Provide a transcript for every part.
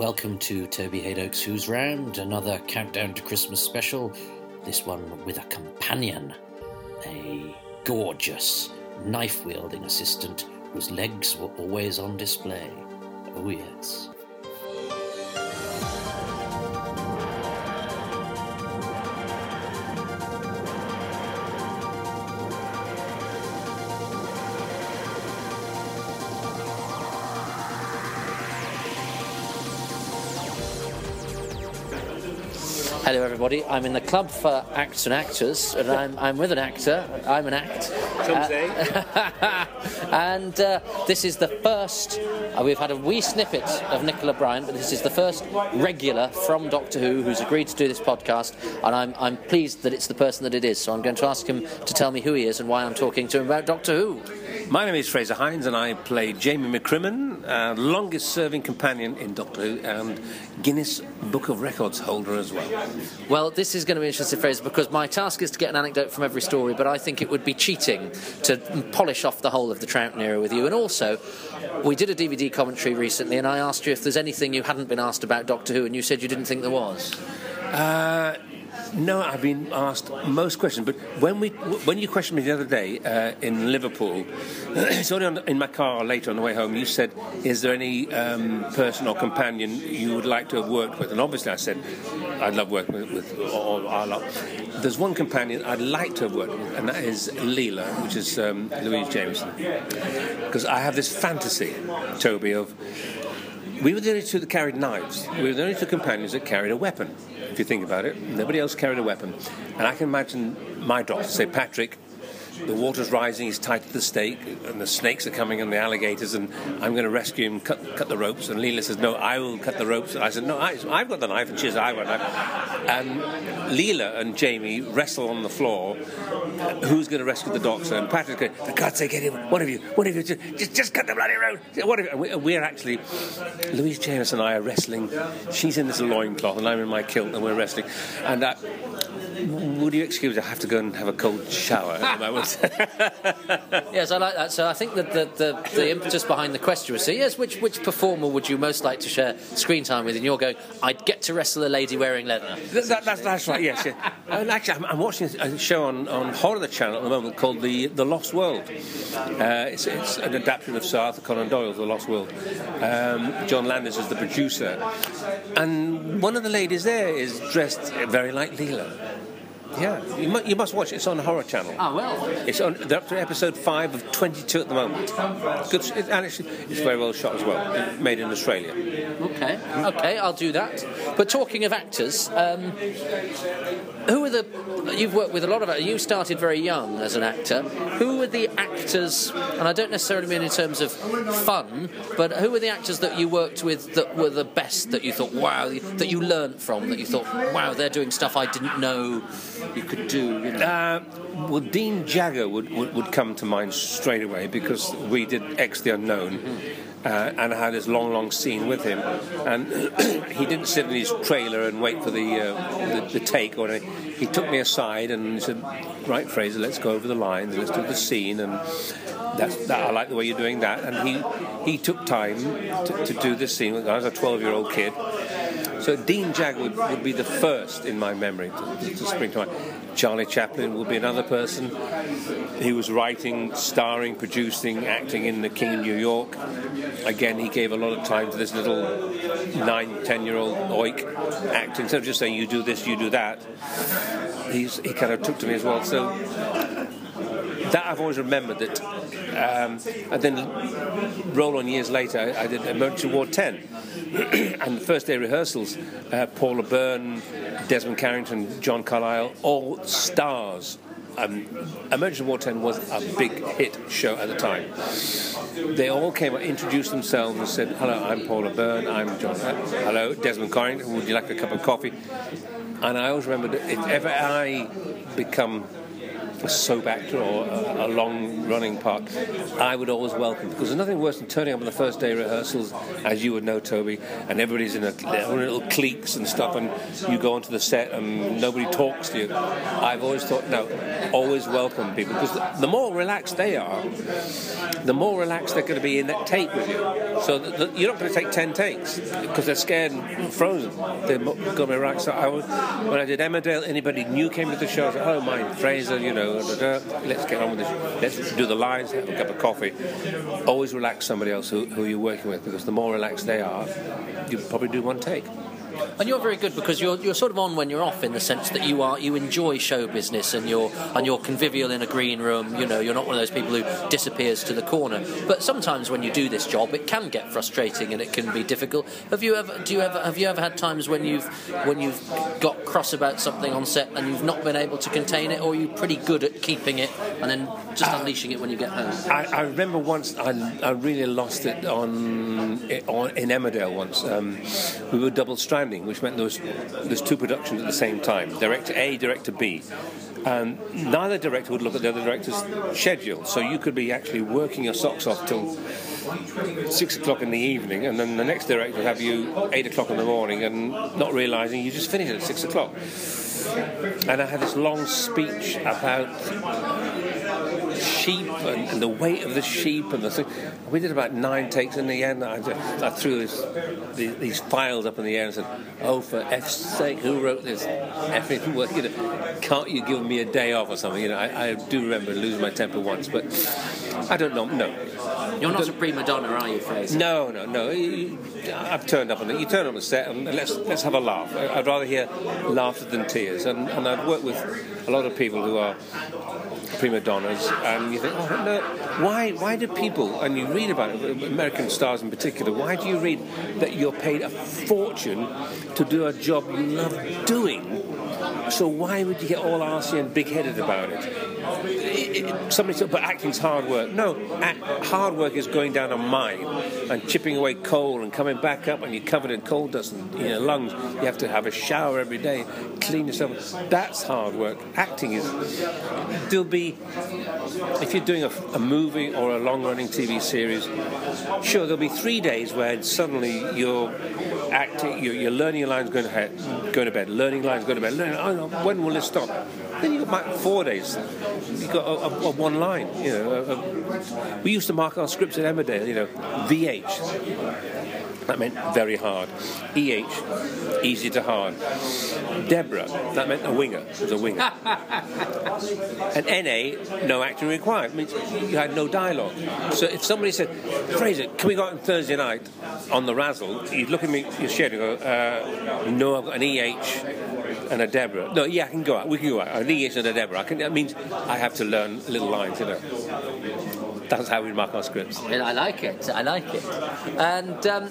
welcome to Toby Hadoke's Who's Round, another countdown to Christmas special. This one with a companion, a gorgeous knife wielding assistant whose legs were always on display. Oh, yes. Hello, everybody. I'm in the club for acts and actors, and I'm, I'm with an actor. I'm an act. Say. and uh, this is the first. Uh, we've had a wee snippet of Nicola Bryant, but this is the first regular from Doctor Who who's agreed to do this podcast, and I'm, I'm pleased that it's the person that it is. So I'm going to ask him to tell me who he is and why I'm talking to him about Doctor Who. My name is Frazer Hines, and I play Jamie McCrimmon, uh, longest serving companion in Doctor Who, and Guinness Book of Records holder as well. Well, this is going to be interesting, Frazer, because my task is to get an anecdote from every story, but I think it would be cheating to polish off the whole of the Troughton era with you. And also, we did a DVD commentary recently, and I asked you if there's anything you hadn't been asked about Doctor Who, and you said you didn't think there was. Uh, no, I've been asked most questions, but when we when you questioned me the other day uh, in Liverpool, it's only on, in my car later on the way home. You said, "Is there any um, person or companion you would like to have worked with?" And obviously, I said, "I'd love working with, with all our lot." There's one companion I'd like to have worked with, and that is Leela, which is um, Louise Jameson, because I have this fantasy, Toby, of we were the only two that carried knives. We were the only two companions that carried a weapon. If you think about it, nobody else carried a weapon. And I can imagine my doctor say, Patrick, the water's rising, he's tied to the stake, and the snakes are coming and the alligators, and I'm going to rescue him, cut, cut the ropes. And Leela says, No, I will cut the ropes. And I said, No, I, have got the knife. And she says, I've got the knife. And Leela and Jamie wrestle on the floor. Who's going to rescue the doctor? And Patrick's going, For God's sake, get. One of you, one of you, just, just cut the bloody rope. We're actually, Louise Jameson I are wrestling. She's in this loincloth, and I'm in my kilt, and we're wrestling. And uh, would you excuse? I have to go and have a cold shower at the moment. yes, I like that. So I think that the, the, the impetus behind the question was, so yes, which which performer would you most like to share screen time with? And you're going, I'd get to wrestle a lady wearing leather. That, that, that's, that's right. Yes. Yeah. And actually, I'm, I'm, watching a show on on Horror Channel at the moment called the the Lost World. Uh, it's, it's, an adaptation of Sir Arthur Conan Doyle's The Lost World. Um, John Landis is the producer, and one of the ladies there is dressed very like Leela. Yeah, you, mu- you must watch it. It's on the Horror Channel. Ah, well. It's on. They're up to episode five of twenty-two at the moment. Good, it, and it's, it's very well shot as well. Made in Australia. Okay, okay, I'll do that. But talking of actors, um, who are the? You've worked with a lot of. You started very young as an actor. Who were the actors? And I don't necessarily mean in terms of fun, but who were the actors that you worked with that were the best? That you thought, wow, that you learnt from? That you thought, wow, they're doing stuff I didn't know you could do. You know? Uh, well, Dean Jagger would, would, would, come to mind straight away because we did X the Unknown. Mm-hmm. Uh, and I had this long, long scene with him, and he didn't sit in his trailer and wait for the uh, the, the, take. Or anything. he took me aside and he said, "Right, Frazer, let's go over the lines, let's do the scene." And that's that. I like the way you're doing that. And he he took time to, to do this scene. I was a 12 year old kid. So Dean Jagger would, would, be the first in my memory to, to spring to mind. Charlie Chaplin would be another person. He was writing, starring, producing, acting in The King of New York. Again, he gave a lot of time to this little nine, ten-year-old oik acting. Instead of just saying, you do this, you do that, he's, he kind of took to me as well. So that I've always remembered that. Um, and then roll on years later, I, did Emergency Ward 10. and the first day rehearsals, uh, Paula Byrne, Desmond Carrington, John Carlyle, all stars. Um, Emergency Ward 10 was a big hit show at the time. They all came and introduced themselves and said, Hello, I'm Paula Byrne, I'm John. Uh, hello, Desmond Carrington, would you like a cup of coffee? And I always remember that if ever I become soap actor or a, a long running part, I would always welcome because there's nothing worse than turning up on the first day rehearsals, as you would know, Toby, and everybody's in a little cliques and stuff, and you go onto the set and nobody talks to you. I've always thought, no, always welcome people because the, the more relaxed they are, the more relaxed they're going to be in that take with you. So the, the, you're not going to take 10 takes because they're scared and frozen. They're going to be relaxed. So I was, when I did Emmerdale, anybody new came to the show, I said, oh, my Frazer, you know, da, da, let's get on with this. Let's do the lines, have a cup of coffee. Always relax somebody else who, who you're working with because the more relaxed they are, you probably do one take. And you're very good because you're you're sort of on when you're off in the sense that you are you enjoy show business and you're and you're convivial in a green room. You know, you're not one of those people who disappears to the corner. But sometimes when you do this job, it can get frustrating and it can be difficult. Have you ever do you ever have you ever had times when you've when you've got cross about something on set and you've not been able to contain it, or are you pretty good at keeping it and then just unleashing it when you get home? I, I remember once I, I really lost it on, on in Emmerdale once. Um, we were double stranding, which meant there was there's two productions at the same time, director A, director B. And neither director would look at the other director's schedule, so you could be actually working your socks off till six o'clock in the evening, and then the next director would have you eight o'clock in the morning, and not realizing you just finished at six o'clock. And I had this long speech about sheep and, and, the weight of the sheep and the thing. We did about nine takes in the end. I, just, I threw this, the, these files up in the air and said, "Oh, for F's sake, who wrote this? Effing work, you know, can't you give me a day off or something?" You know, I, I do remember losing my temper once, but I don't know. No, you're not a prima donna, are you, Frazer? No, no, no. I've turned up on it. You turn up on the set and let's let's have a laugh. I'd rather hear laughter than tears. And, and I've worked with a lot of people who are prima donnas, and you think, oh no, why why do people? And you read about it, American stars in particular. Why do you read that you're paid a fortune to do a job you love doing? So why would you get all arsy and big-headed about it? it, it somebody said, but acting's hard work. No, act, hard work is going down a mine and chipping away coal and coming back up, and you're covered in coal dust and in your lungs. You have to have a shower every day, clean yourself. That's hard work. Acting is. There'll be, if you're doing a, a movie or a long-running TV series, sure there'll be three days where suddenly you're acting, you're, you're learning your lines, going to, head, going to bed, learning lines, going to bed. Learning, oh, when will this stop? Then you've got four days. You've got a, a, a one line. You know, we used to mark our scripts at Emmerdale. You know, VH. That meant very hard. EH, easy to hard. Deborah, that meant a winger. Was a winger. and NA, no acting required. It means you had no dialogue. So if somebody said, Frazer, can we go out on Thursday night on the Razzle? You'd look at me, your shed, and go, uh, no, I've got an EH and a Deborah. No, yeah, I can go out. We can go out. An EH and a Deborah. I can, that means I have to learn little lines, you know. That's how we mark our scripts. I like it. I like it. And um,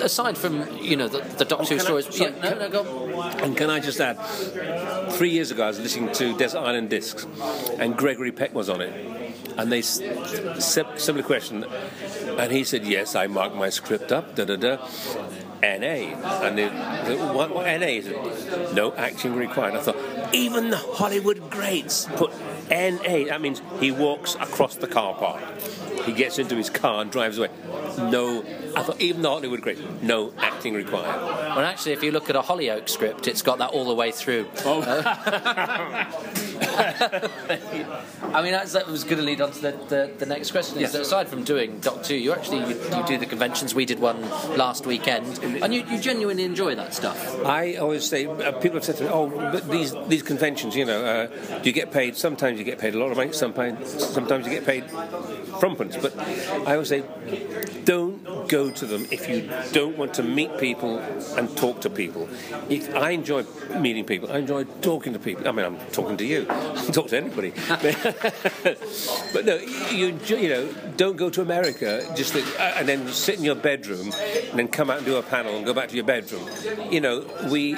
aside from you know the, the Doctor Who stories, I, sorry, yeah, no, no, go. And can I just add, three years ago I was listening to Desert Island Discs, and Gregory Peck was on it, and they similar question, and he said, "Yes, I marked my script up." Da da da. NA. And the, what, what NA is it? No acting required. I thought, even the Hollywood greats put NA. That means he walks across the car park. He gets into his car and drives away. No, I thought even the Hollywood great, no acting required. Well, actually, if you look at a Hollyoak script, it's got that all the way through. Oh. I mean, that was going to lead on to the, the, the next question. Is yes. that aside from doing Doc 2, you actually you, you, do the conventions. We did one last weekend, and you, you genuinely enjoy that stuff. I always say, uh, people have said to me, oh, but these, these conventions, you know, uh, do you get paid? Sometimes you get paid a lot of money, sometimes, sometimes you get paid frumpence. But I always say, don't go to them if you don't want to meet people and talk to people. If I enjoy meeting people, I enjoy talking to people. I mean, I'm talking to you. I talk to anybody. but no, you you know, don't go to America just uh, and then sit in your bedroom and then come out and do a panel and go back to your bedroom. You know, we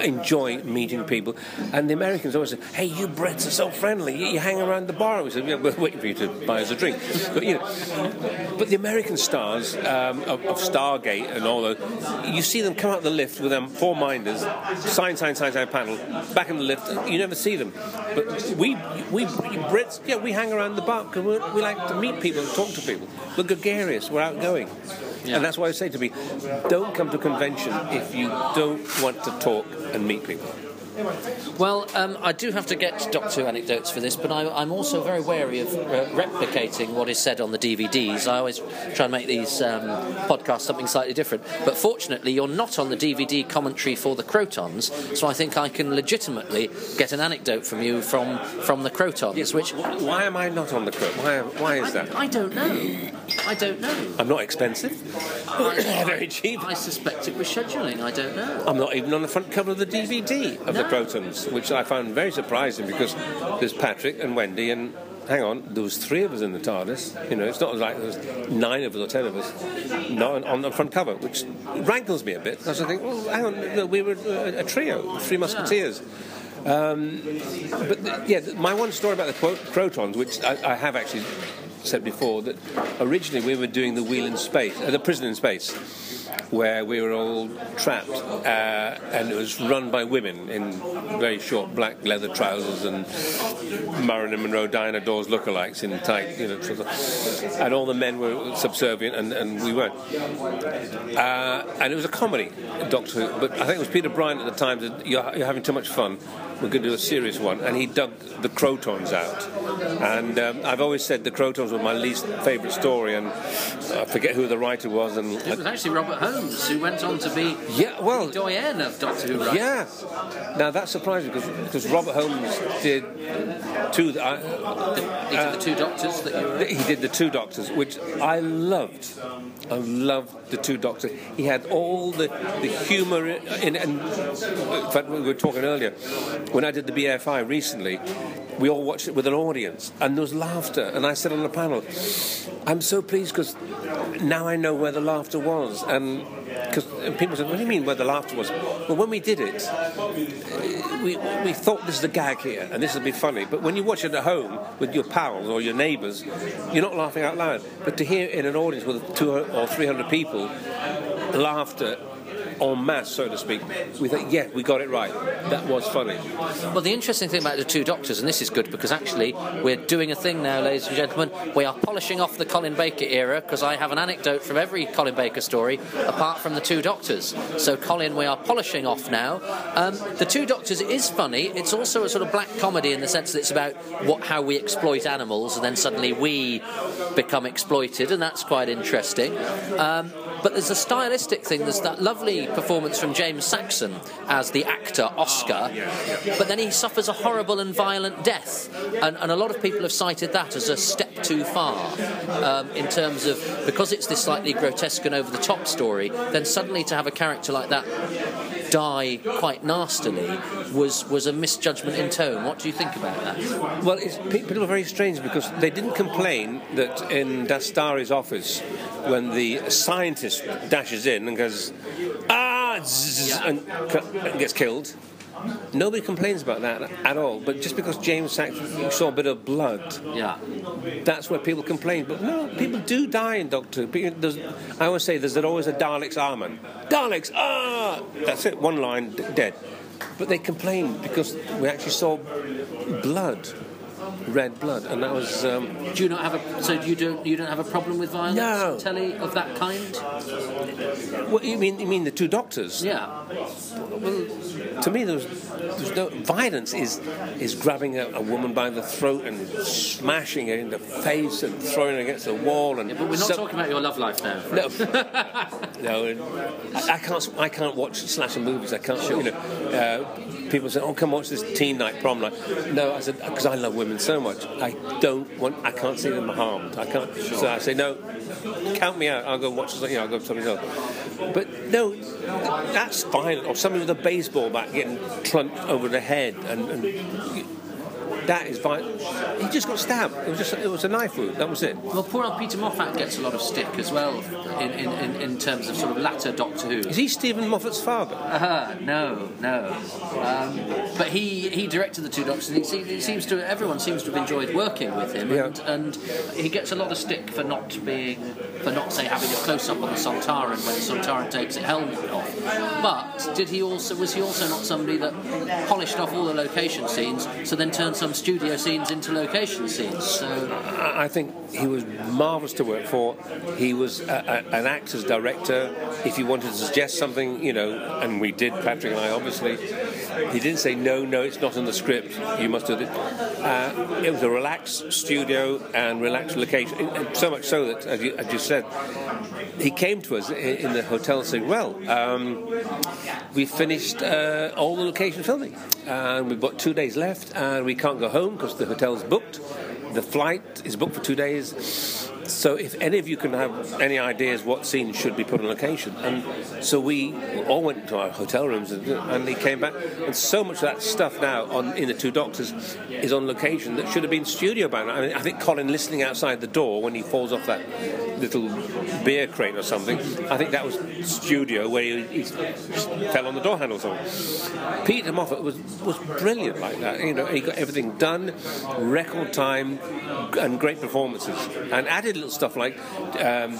enjoy meeting people. And the Americans always say, "Hey, you Brits are so friendly. You, hang around the bar." We said, "Yeah, we're waiting for you to buy us a drink." But you know, but the American stars um, of, of Stargate and all that, you see them come out the lift with them four minders, sign, sign, sign, sign panel, back in the lift. You never see them. But we, we Brits, yeah, we hang around the bar because we like to meet people and talk to people. We're gregarious. We're outgoing. Yeah. And that's why I say to me, don't come to convention if you don't want to talk and meet people. Well, um, I do have to get Doctor anecdotes for this, but I, am also very wary of uh, replicating what is said on the DVDs. I always try and make these um, podcasts something slightly different. But fortunately, you're not on the DVD commentary for the Krotons, so I think I can legitimately get an anecdote from you from from the Krotons. Yes, which why am I not on the Krotons? Why, why is I, that? I don't know. I don't know. I'm not expensive. Very cheap. I suspect it was scheduling. I don't know. I'm not even on the front cover of the DVD. The Krotons, which I found very surprising because there's Patrick and Wendy and hang on, there was three of us in the TARDIS. You know, it's not like there was nine of us or ten of us not on the front cover, which rankles me a bit because I think, well, hang on, we were a trio, three musketeers. Um, but yeah, my one story about the Krotons, which I, I have actually said before that originally we were doing the wheel in space, uh, the prison in space, where we were all trapped, uh, and it was run by women in very short black leather trousers and Marilyn Monroe, Diana Dors lookalikes in tight, you know, sort of, and all the men were subservient, and, and we weren't. Uh, and it was a comedy, Doctor but I think it was Peter Bryant at the time that you're, you're having too much fun we're going to do a serious one. And he dug the Krotons out. And um, I've always said the Krotons were my least favourite story, and I forget who the writer was. And it was actually Robert Holmes who went on to be yeah, well, the doyen of Doctor Who. Yeah. Now that's surprising because because Robert Holmes did two. Uh, he did the two Doctors that you were. He did the two Doctors, which I loved. I loved the two Doctors. He had all the the humour in, in fact we were talking earlier when I did the BFI recently, we all watched it with an audience, and there was laughter. And I said on the panel, "I'm so pleased because now I know where the laughter was." And because people said, "What do you mean where the laughter was?" Well, when we did it, eh, we, we thought this is a gag here, and this would be funny. But when you watch it at home with your pals or your neighbours, you're not laughing out loud. But to hear in an audience with two or three hundred people, laughter en masse, so to speak, we think, yeah, we got it right. That was funny. Well, the interesting thing about the two doctors, and this is good because actually we're doing a thing now, ladies and gentlemen. We are polishing off the Colin Baker era because I have an anecdote from every Colin Baker story apart from the two doctors. So, Colin, we are polishing off now. Um, the two doctors is funny. It's also a sort of black comedy in the sense that it's about what how we exploit animals and then suddenly we become exploited, and that's quite interesting. Um, but there's a stylistic thing. There's that lovely performance from James Saxon as the actor Oscar, but then he suffers a horrible and violent death. And, and a lot of people have cited that as a step too far um, in terms of because it's this slightly grotesque and over the top story, then suddenly to have a character like that die quite nastily was, was a misjudgment in tone. What do you think about that? Well, people are very strange because they didn't complain that in Dastari's office, when the scientist dashes in and goes, ah, yeah. and gets killed, Nobody complains about that at all. But just because James Saxon saw a bit of blood, yeah, that's where people complain. But no, people do die in Doctor. There's, I always say there's always a Daleks Arman. Daleks, ah, that's it. One line, dead. But they complain because we actually saw blood red blood, and that was. Um, do you not have a? So you don't you don't have a problem with violence? No. Telly of that kind. What you mean? You mean the two doctors? Yeah. Well, to me, there's there's no violence. Is is grabbing a, a, woman by the throat and smashing her in the face and throwing her against the wall and. Yeah, but we're not so, talking about your love life now. No. no. I, I, can't. I can't watch slasher movies. I can't. Sure. You know. Uh, people say, "Oh, come watch this teen night, prom night." No, I said because I love women so much. I don't want. I can't see them harmed. I can't. Sure. So I say, "No, count me out. I'll go watch. You know, I'll go something else." But no, that's fine. Or somebody with a baseball bat getting clunked over the head, and, and that is vital. He just got stabbed. It was just it was a knife wound. That was it. Well, poor old Peter Moffatt gets a lot of stick as well in, in, in, in terms of sort of latter Doctor Who. Is he Steven Moffat's father? Uh, no, no. Um, but he, he directed the two Doctors, and he, he seems to everyone seems to have enjoyed working with him, and, Yeah. and he gets a lot of stick for not being for not say having a close up on the Sontaran when the Sontaran takes its helmet off. But did he also was he also not somebody that polished off all the location scenes, so then turned some studio scenes into location scenes? So I think he was marvellous to work for. He was a, a, an actor's director. If you wanted to suggest something, you know, and we did, Patrick and I, obviously, he didn't say, no, no, it's not in the script, you must do it. Uh, it was a relaxed studio and relaxed location, so much so that, as you, as you said, he came to us in the hotel saying, well, um, we finished uh, all the location filming, and we've got two days left, and we go home because the hotel's booked. The flight is booked for two days. So if any of you can have any ideas what scenes should be put on location, and so we all went to our hotel rooms and, and he came back, and so much of that stuff now on in the Two Doctors is on location that should have been studio bound. I, mean, I think Colin listening outside the door when he falls off that little beer crate or something, I think that was studio where he, he fell on the door handle or something. Peter Moffatt was was brilliant like that. You know, he got everything done, record time, and great performances, and added little stuff like um,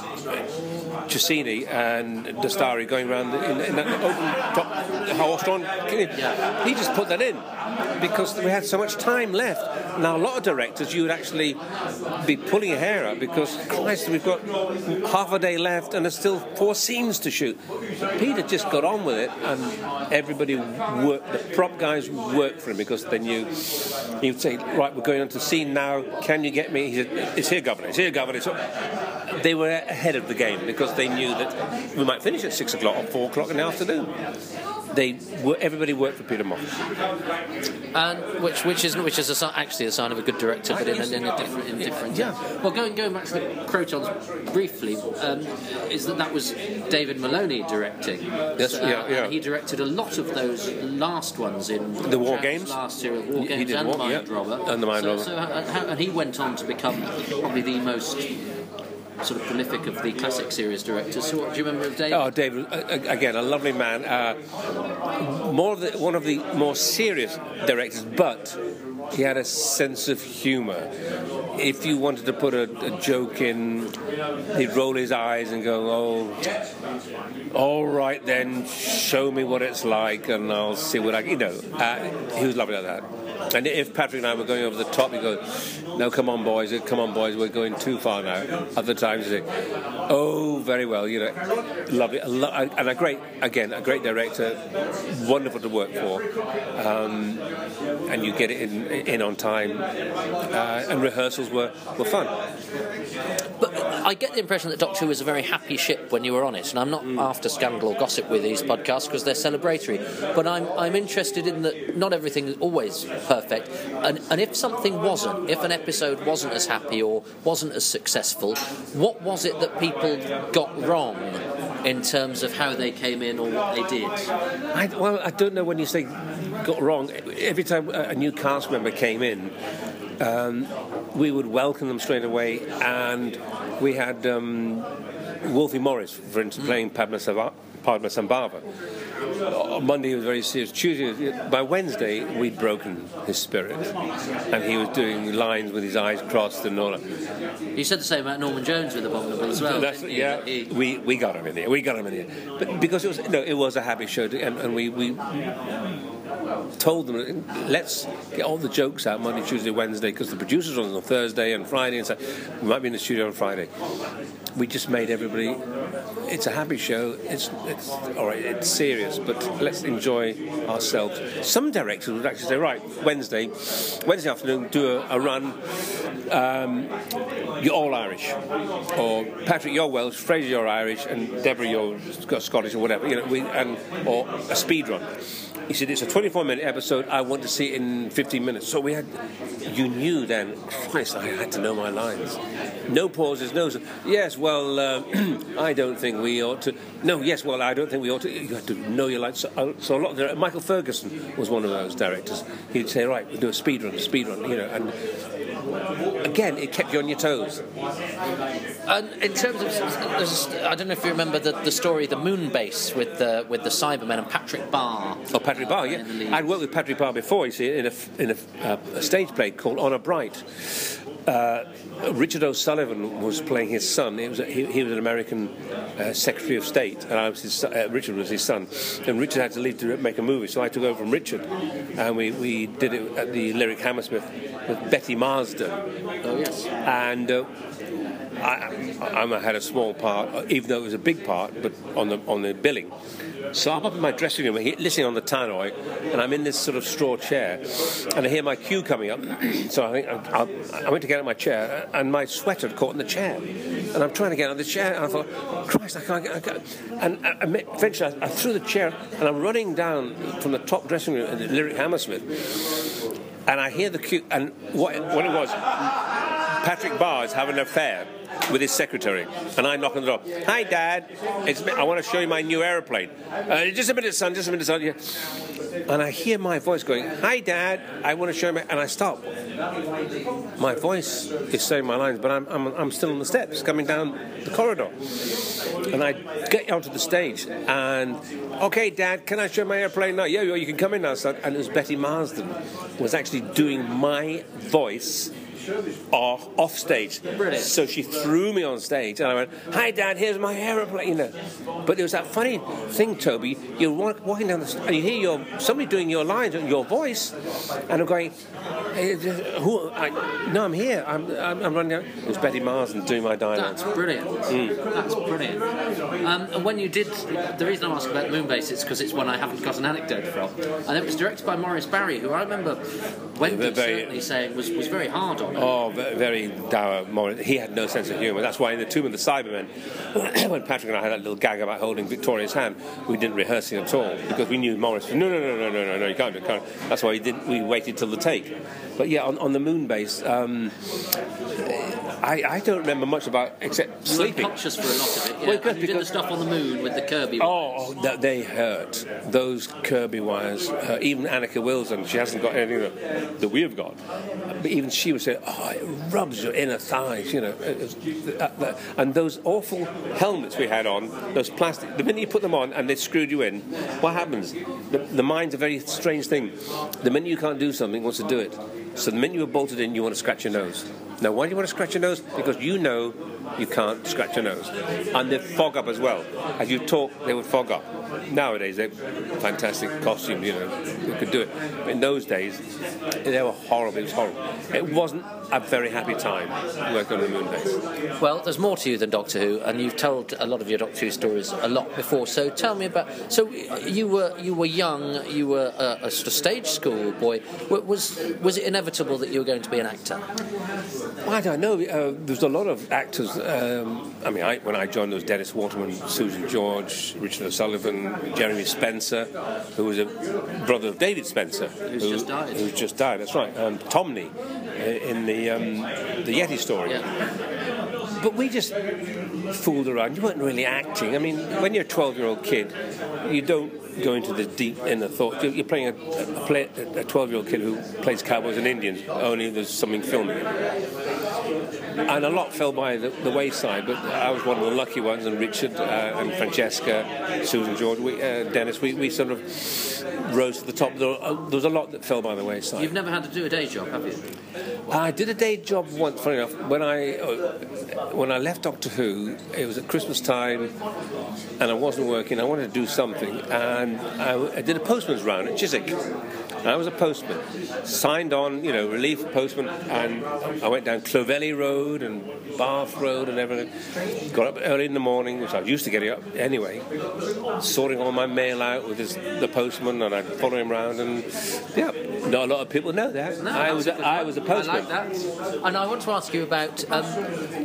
and Dastari going around in, in that open top horse drawn. He just put that in because we had so much time left. Now, a lot of directors, you would actually be pulling your hair out because, Christ, we've got half a day left and there's still four scenes to shoot. Peter just got on with it and everybody worked, the prop guys worked for him because they knew he would say, Right, we're going on to scene now, can you get me? He said, It's here, Governor, it's here, Governor. So they were ahead of the game because they knew that we might finish at six o'clock or four o'clock in the afternoon. They everybody worked for Peter Moffatt. and which which is which is a, actually a sign of a good director, but in a, in a different in different. Yeah. Well, going going back to the Krotons briefly, um, is that that was David Maloney directing? Yes, uh, yeah, yeah. he directed a lot of those last ones in The War Chad's Games? last series, War He- he Games did and War- Mind yeah, Robber, and the Mind so, Robber. So, uh, how- and he went on to become probably the most sort of prolific of the classic series directors. So, what do you remember of David? Oh, David, uh, again, a lovely man. Uh, more the, one of the more serious directors, but he had a sense of humour. If you wanted to put a, a joke in, he'd roll his eyes and go, "Oh, all right then, show me what it's like, and I'll see what I." You know, uh, he was lovely like that. And if Patrick and I were going over the top, he'd go, "No, come on, boys, come on, boys, we're going too far now." Other times, say, "Oh, very well, you know, lovely, and a great, again, a great director, wonderful to work for, um, and you get it in, in on time, uh, and rehearsals were, were fun." I get the impression that Doctor Who was a very happy ship when you were on it, and I'm not hmm. after scandal or gossip with these podcasts because they're celebratory. But I'm I'm interested in that not everything is always perfect, and and if something wasn't, if an episode wasn't as happy or wasn't as successful, what was it that people got wrong in terms of how they came in or what they did? I, well, I don't know when you say got wrong. Every time a new cast member came in, um, we would welcome them straight away, and we had um, Wolfie Morris, for instance, playing Padma, Sava- Padma Sambhava. On Monday he was very serious. Tuesday, by Wednesday, we'd broken his spirit, and he was doing lines with his eyes crossed and all that. You said the same about Norman Jones with Abominable as well. That's, yeah, He- we, we got him in here. We got him in here, but because it was no, it was a happy show, to, and, and we we told them let's get all the jokes out Monday, Tuesday, Wednesday because the producers are on Thursday and Friday, and so we might be in the studio on Friday. We just made everybody. It's a happy show. It's it's all right. It's serious, but let's enjoy ourselves. Some directors would actually say, right, Wednesday, Wednesday afternoon, do a, a run. Um, you're all Irish, or Patrick, you're Welsh, Frazer, you're Irish, and Deborah, you're Scottish, or whatever. You know, we and or a speed run. He said, it's a 24 minute episode. I want to see it in 15 minutes. So we had, you knew then, Christ, I had to know my lines. No pauses, no. Yes, well, uh, I don't think we ought to. No, yes, well, I don't think we ought to. You had to know your lines. So, uh, so a lot of Michael Ferguson was one of those directors. He'd say, right, we'll do a speed run, a speed run, you know, and again, it kept you on your toes. And in terms of, I don't know if you remember the, the story, the moon base with the with the Cybermen and Patrick Barr. Oh, Patrick Barr, yeah. I'd worked with Patrick Barr before. You see, in a in a, uh, a stage play called Honor Bright. Uh, Richard O'Sullivan was playing his son. He was, a, he, he was an American uh, Secretary of State, and I was his, uh, Richard was his son. And Richard had to leave to make a movie, so I took over from Richard, and we, we did it at the Lyric Hammersmith with Betty Marsden. Oh yes. And uh, I, I, had a small part, uh, even though it was a big part, but on the on the billing. So I'm up in my dressing room, listening on the tannoy, and I'm in this sort of straw chair, and I hear my cue coming up. so I think I, I, went to get out of my chair, and my sweater had caught in the chair, and I'm trying to get out of the chair, and I thought, Christ, I can't get. Can't. And uh, I, eventually, I, threw the chair, and I'm running down from the top dressing room the Lyric Hammersmith, and I hear the cue, and what, what it was, Patrick Barr is having an affair with his secretary, and I knock on the door. Hi, Dad. It's. I want to show you my new aeroplane. Uh, just a minute, son. Just a minute, son. Yeah. And I hear my voice going, "Hi, Dad. I want to show you." My... And I stop. My voice is saying my lines, but I'm, I'm, I'm still on the steps coming down the corridor. And I get onto the stage, and okay, Dad, can I show my airplane now? Yeah, you can come in now, son. And it was Betty Marsden was actually doing my voice off, off stage. Brilliant. So she threw me on stage, and I went, "Hi, Dad, here's my aeroplane." You know. But there was that funny thing, Toby. You're walking down the street, and you hear your somebody doing your lines, and your voice, and I'm going, hey, "Who? I, no, I'm here. I'm, I'm, I'm, running down." It was Betty Marsden doing my dialogue. That's brilliant. Mm. That's brilliant. Um, and when you did, the reason I'm asking about Moonbase is because it's one I haven't got an anecdote from, and it was directed by Morris Barry, who I remember Wendy very, certainly saying was, was very hard on. Oh, very dour. He had no sense of humour. That's why in the Tomb of the Cybermen, when Patrick and I had that little gag about holding Victoria's hand, we didn't rehearse it at all because we knew Morris. No, no, no, no, no, no, no, you can't. You can't. That's why we didn't. We waited till the take. But yeah, on, on the moon base, um, I, I don't remember much about except you sleeping. conscious for a lot of it. Yeah. Well, you did the stuff on the moon with the Kirby. Oh, that they hurt. Those Kirby wires. Uh, even Anneke Wilson, she hasn't got anything that, that we have got. But even she would say, "Oh, it rubs your inner thighs," you know. And those awful helmets we had on, those plastic. The minute you put them on and they screwed you in, what happens? The, the mind's a very strange thing. The minute you can't do something, wants to do it. So the minute you're bolted in, you want to scratch your nose. Now, why do you want to scratch your nose? Because you know you can't scratch your nose. And they fog up as well. As you talk, they would fog up. Nowadays, they're fantastic costumes, you know, they could do it. But in those days, they were horrible. It was horrible. It wasn't a very happy time working on the moon base. Well, there's more to you than Doctor Who, and you've told a lot of your Doctor Who stories a lot before. So tell me about. So you were you were young, you were a, a sort of stage school boy. Was was it inevitable that you were going to be an actor? Well, I don't know. Uh, there's a lot of actors. Um, I mean, I, when I joined, there was Dennis Waterman, Susan George, Richard O'Sullivan, Jeremy Spenser, who was a brother of David Spenser, who's who, just died. Who's just died. That's right. And Thomni uh, in the um, the Yeti story. Yeah. But we just fooled around. You weren't really acting. I mean, when you're a 12 year old kid, you don't go into the deep inner thought. You're playing a, a 12 year old kid who plays cowboys and Indians, only there's something filming and a lot fell by the, the, wayside. But I was one of the lucky ones, and Richard uh, and Francesca, Susan George, we, uh, Dennis, we, we sort of rose to the top. Uh, there, was a lot that fell by the wayside. You've never had to do a day job, have you? I did a day job once. Funny enough, when I uh, when I left Doctor Who, it was at Christmas time, and I wasn't working. I wanted to do something, and I, I did a postman's round at Chiswick. I was a postman, signed on, you know, relief postman, and I went down Clovelly Road and Bath Road and everything. Got up early in the morning, which I used to getting up anyway, sorting all my mail out with his, the postman, and I'd follow him around, and yeah, not a lot of people know that. No, I was a, I was a postman. I like that. And I want to ask you about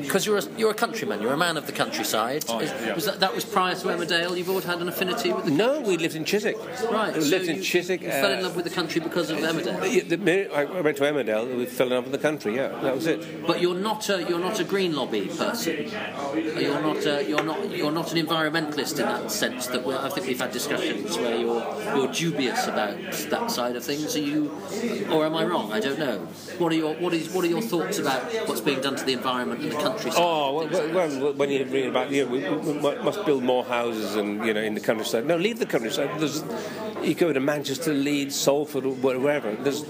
because you're a, you're a countryman, you're a man of the countryside. Oh, Is- yeah. Was that, that was prior to Emmerdale? You've always had an affinity with the No, we lived in Chiswick. right. We so lived in you, Chiswick. You fell in uh, love with the country because of Emmerdale. I went to Emmerdale, we fell in love with the country. Yeah, that was it. But you're not a you're not a green lobby person. You're not a, you're not you're not an environmentalist in that sense. That we're, I think we've had discussions where you're you're dubious about that side of things. Are you, or am I wrong? I don't know. What are your what is what are your thoughts about what's being done to the environment and the countryside? Oh, well, Things like well, well, when you read about, you know, we, we mu- must build more houses and, you know, in the countryside. No, leave the countryside. There's, you go to Manchester, Leeds, Salford, or wherever. There's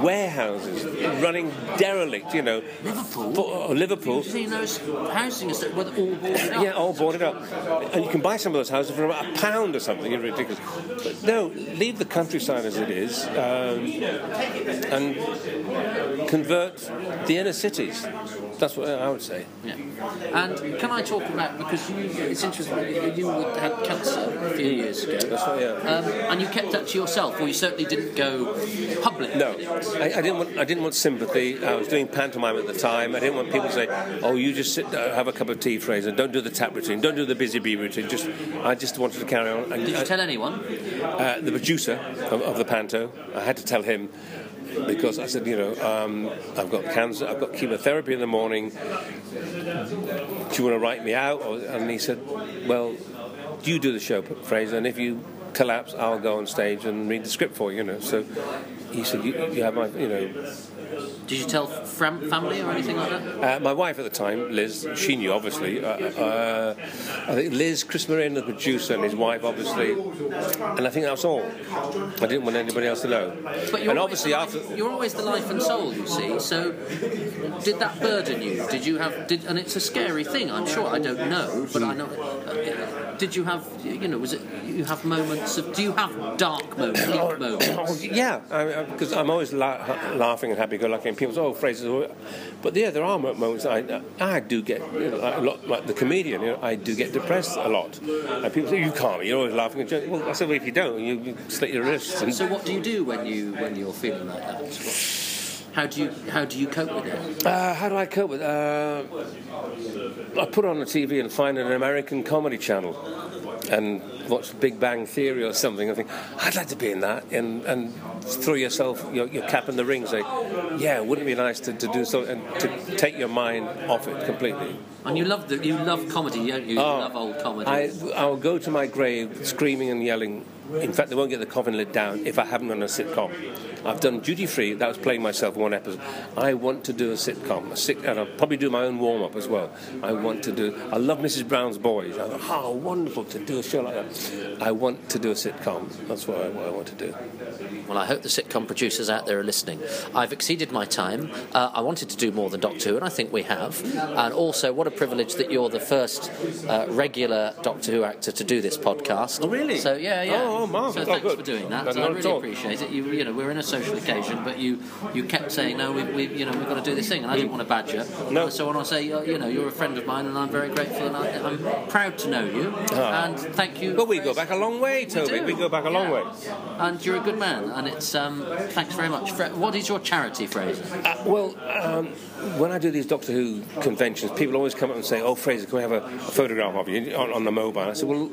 warehouses running derelict, you know. Liverpool? For, or Liverpool. You've seen those housing estates where they're all boarded up. Yeah, all boarded up. And you can buy some of those houses for about a pound or something. It's ridiculous. But no, leave the countryside as it is um, and convert the inner cities. That's what I would say. Yeah. And can I talk about because you, it's interesting you had cancer a few years ago. That's what, yeah. Um, and you kept that to yourself, or you certainly didn't go public. No. I, I didn't want. I didn't want sympathy. I was doing pantomime at the time. I didn't want people to say, "Oh, you just sit, uh, have a cup of tea, Frazer. Don't do the tap routine. Don't do the busy bee routine." Just, I just wanted to carry on. And Did you I- tell anyone? uh, the producer of, of the panto, I had to tell him because I said, you know, um, I've got cancer, I've got chemotherapy in the morning. Do you want to write me out? And he said, well, you do the show, Frazer, and if you collapse, I'll go on stage and read the script for you. You know, so he said, you, you have my, you know, Did you tell fam- family or anything like that? uh, my wife at the time, Liz, she knew obviously. Uh, uh, I think Liz, Chris Moran, the producer, and his wife, obviously, and I think that's all. I didn't want anybody else to know. But you're and always obviously the after. life, you're always the life and soul, you see. So, did that burden you? Did you have? Did and it's a scary thing. I'm sure. I don't know, but I know. Uh, did you have? You know, was it? You have moments of? Do you have dark moments, bleak moments? Oh, yeah, I, I, because I'm always la- laughing and happy-go-lucky, and people say, "Oh, Frazer," but yeah, there are moments I, I do get you know, a lot, like the comedian. You know, I do get depressed a lot, and people say, "You can't. You're always laughing." And joking." Well, I said, "Well, if you don't, you, you slit your wrists." And So, what do you do when you when you're feeling like that? What- How do you how do you cope with it? Uh, how do I cope with? Uh, I put on the TV and find an American comedy channel, and watch Big Bang Theory or something. I think I'd like to be in that, and and throw yourself your, your cap in the ring. Say, yeah, wouldn't it be nice to, to do something and to take your mind off it completely. And you love the you love comedy, don't you? You Oh, love old comedy. I I'll go to my grave screaming and yelling. In fact, they won't get the coffin lid down if I haven't done a sitcom. I've done Duty Free. That was playing myself one episode. I want to do a sitcom, a sit, and I'll probably do my own warm up as well. I want to do. I love Mrs. Brown's Boys. I thought, how wonderful to do a show like that. I want to do a sitcom. That's what I, what I want to do. Well, I hope the sitcom producers out there are listening. I've exceeded my time. Uh, I wanted to do more than Doctor Who, and I think we have. And also, what a privilege that you're the first uh, regular Doctor Who actor to do this podcast. Oh, really? So yeah, yeah. Oh, oh, marvellous. So Oh, thanks good. for doing that. No, I really appreciate it. You, you know, we're in a social occasion, but you you kept saying no. We, we you know we've got to do this thing, and I didn't want to badger. No. So when I say, uh, you know, you're a friend of mine, and I'm very grateful, and I, I'm proud to know you. And thank you. But we go back a long way, Toby. do. We go back a long Yeah. way. And you're a good man, and it's um, thanks very much. What is your charity, Frazer? Uh, well, um, when I do these Doctor Who conventions, people always come up and say, "Oh, Frazer, can we have a, photograph of you on, on the mobile?" I said, "Well,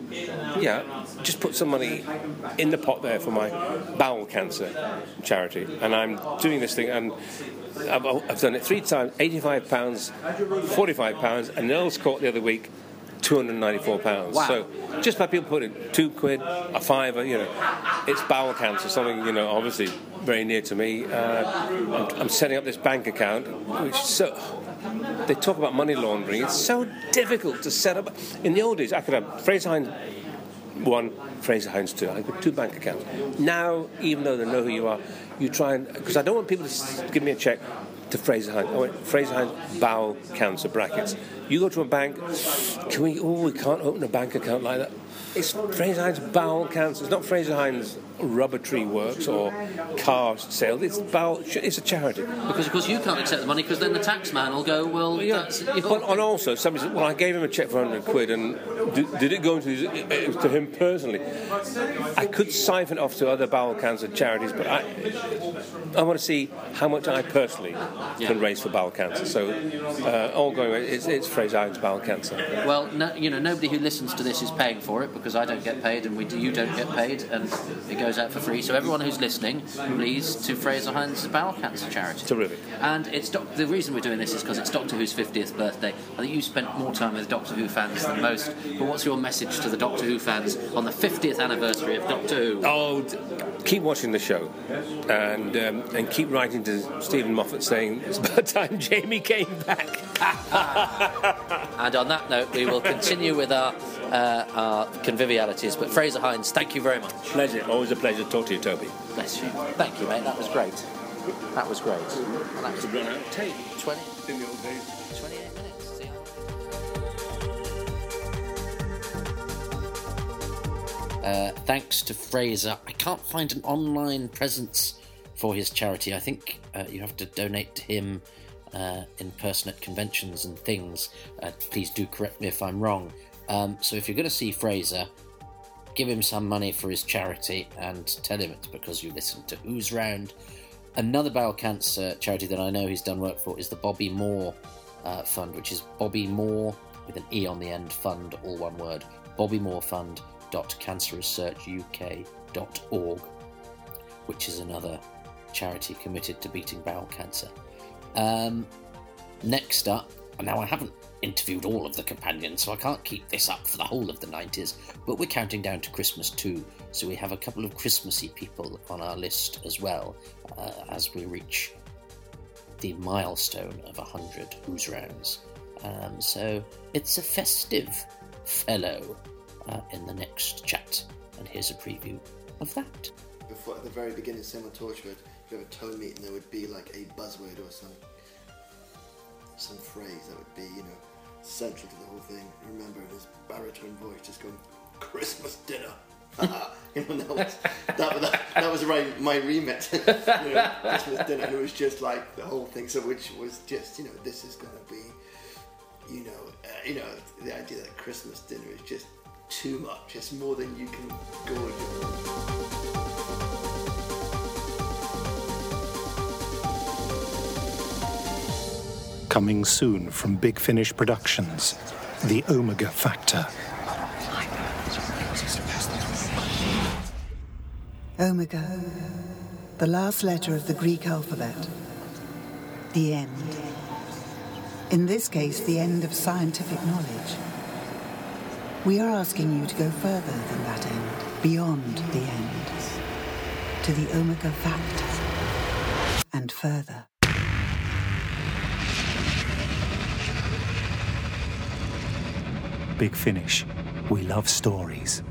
yeah, just put some money in the pot there for my bowel cancer charity." And I'm doing this thing, and I've, I've done it three times: eighty-five pounds, forty-five pounds, and Earl's Court the other week. Two hundred ninety-four pounds. Wow. So just by people putting two quid, a fiver, you know, it's bowel cancer, something you know, obviously very near to me. Uh, I'm, I'm setting up this bank account, which is so. They talk about money laundering. It's so difficult to set up. In the old days, I could have Frazer Hines one, Frazer Hines two. I got two bank accounts. Now, even though they know who you are, you try and because I don't want people to give me a check to Frazer Hines. Wait, Frazer Hines bowel cancer brackets. You go to a bank. Can we? Oh, we can't open a bank account like that. It's Frazer Hines bowel cancer. It's not Frazer Hines rubber tree works or car sales. It's bowel, it's a charity. Because of course you can't accept the money because then the tax man will go, well, Yeah, that's but and also somebody said, well, I gave him a check for 100 quid, and did, did it go into his, uh, to him personally? I could siphon off to other bowel cancer charities, but I, I want to see how much I personally can raise for bowel cancer. So, uh, all going, it's, it's Frazer Hines bowel cancer. Well, no, you know, nobody who listens to this is paying for it because I don't get paid and we, do, you don't get paid, and it goes out for free. So everyone who's listening, please to Frazer Hines' bowel cancer charity. Terrific. And it's doc- the reason we're doing this is because it's Doctor Who's 50th birthday. I think you spent more time with Doctor Who fans than most. But what's your message to the Doctor Who fans on the 50th anniversary of Doctor Who? Oh, d- keep watching the show, and um, and keep writing to Steven Moffat saying it's about time Jamie came back. And on that note, we will continue with our, uh, our convivialities. But Frazer Hines, thank you very much. Pleasure, always a pleasure to talk to you, Toby. Bless you. Thank you, mate. That was great. That was great. And that was Run out tape 20, in the old days. 28 Uh, thanks to Frazer. I can't find an online presence for his charity. I think uh, you have to donate to him uh, in person at conventions and things. Uh, please do correct me if I'm wrong. Um, so if you're going to see Frazer, give him some money for his charity and tell him it's because you listened to Who's Round. Another bowel cancer charity that I know he's done work for is the Bobby Moore uh, Fund, which is Bobby Moore with an E on the end fund, all one word. Bobby Moore Fund cancerresearchuk.org, which is another charity committed to beating bowel cancer. Um, next up, and now I haven't interviewed all of the companions, so I can't keep this up for the whole of the 90s, but we're counting down to Christmas too, so we have a couple of Christmassy people on our list as well uh, as we reach the milestone of 100 Who's Rounds. Um, so it's a festive fellow uh, in the next chat, and here's a preview of that. Before at the very beginning, Simon Torchwood, if you have a tone meeting, there would be like a buzzword or some some phrase that would be, you know, central to the whole thing. I remember his baritone voice just going, "Christmas dinner." you know, that was that, that, that was right, my remit. you know, Christmas dinner, and it was just like the whole thing. So, which was just, you know, this is going to be, you know, uh, you know, the idea that Christmas dinner is just too much. It's more than you can gorge on. Coming soon from Big Finish Productions, The Omega Factor. Omega, the last letter of the Greek alphabet. The end. In this case, the end of scientific knowledge. We are asking you to go further than that end, beyond the end, to the Omega Factor, and further. Big Finish. We love stories.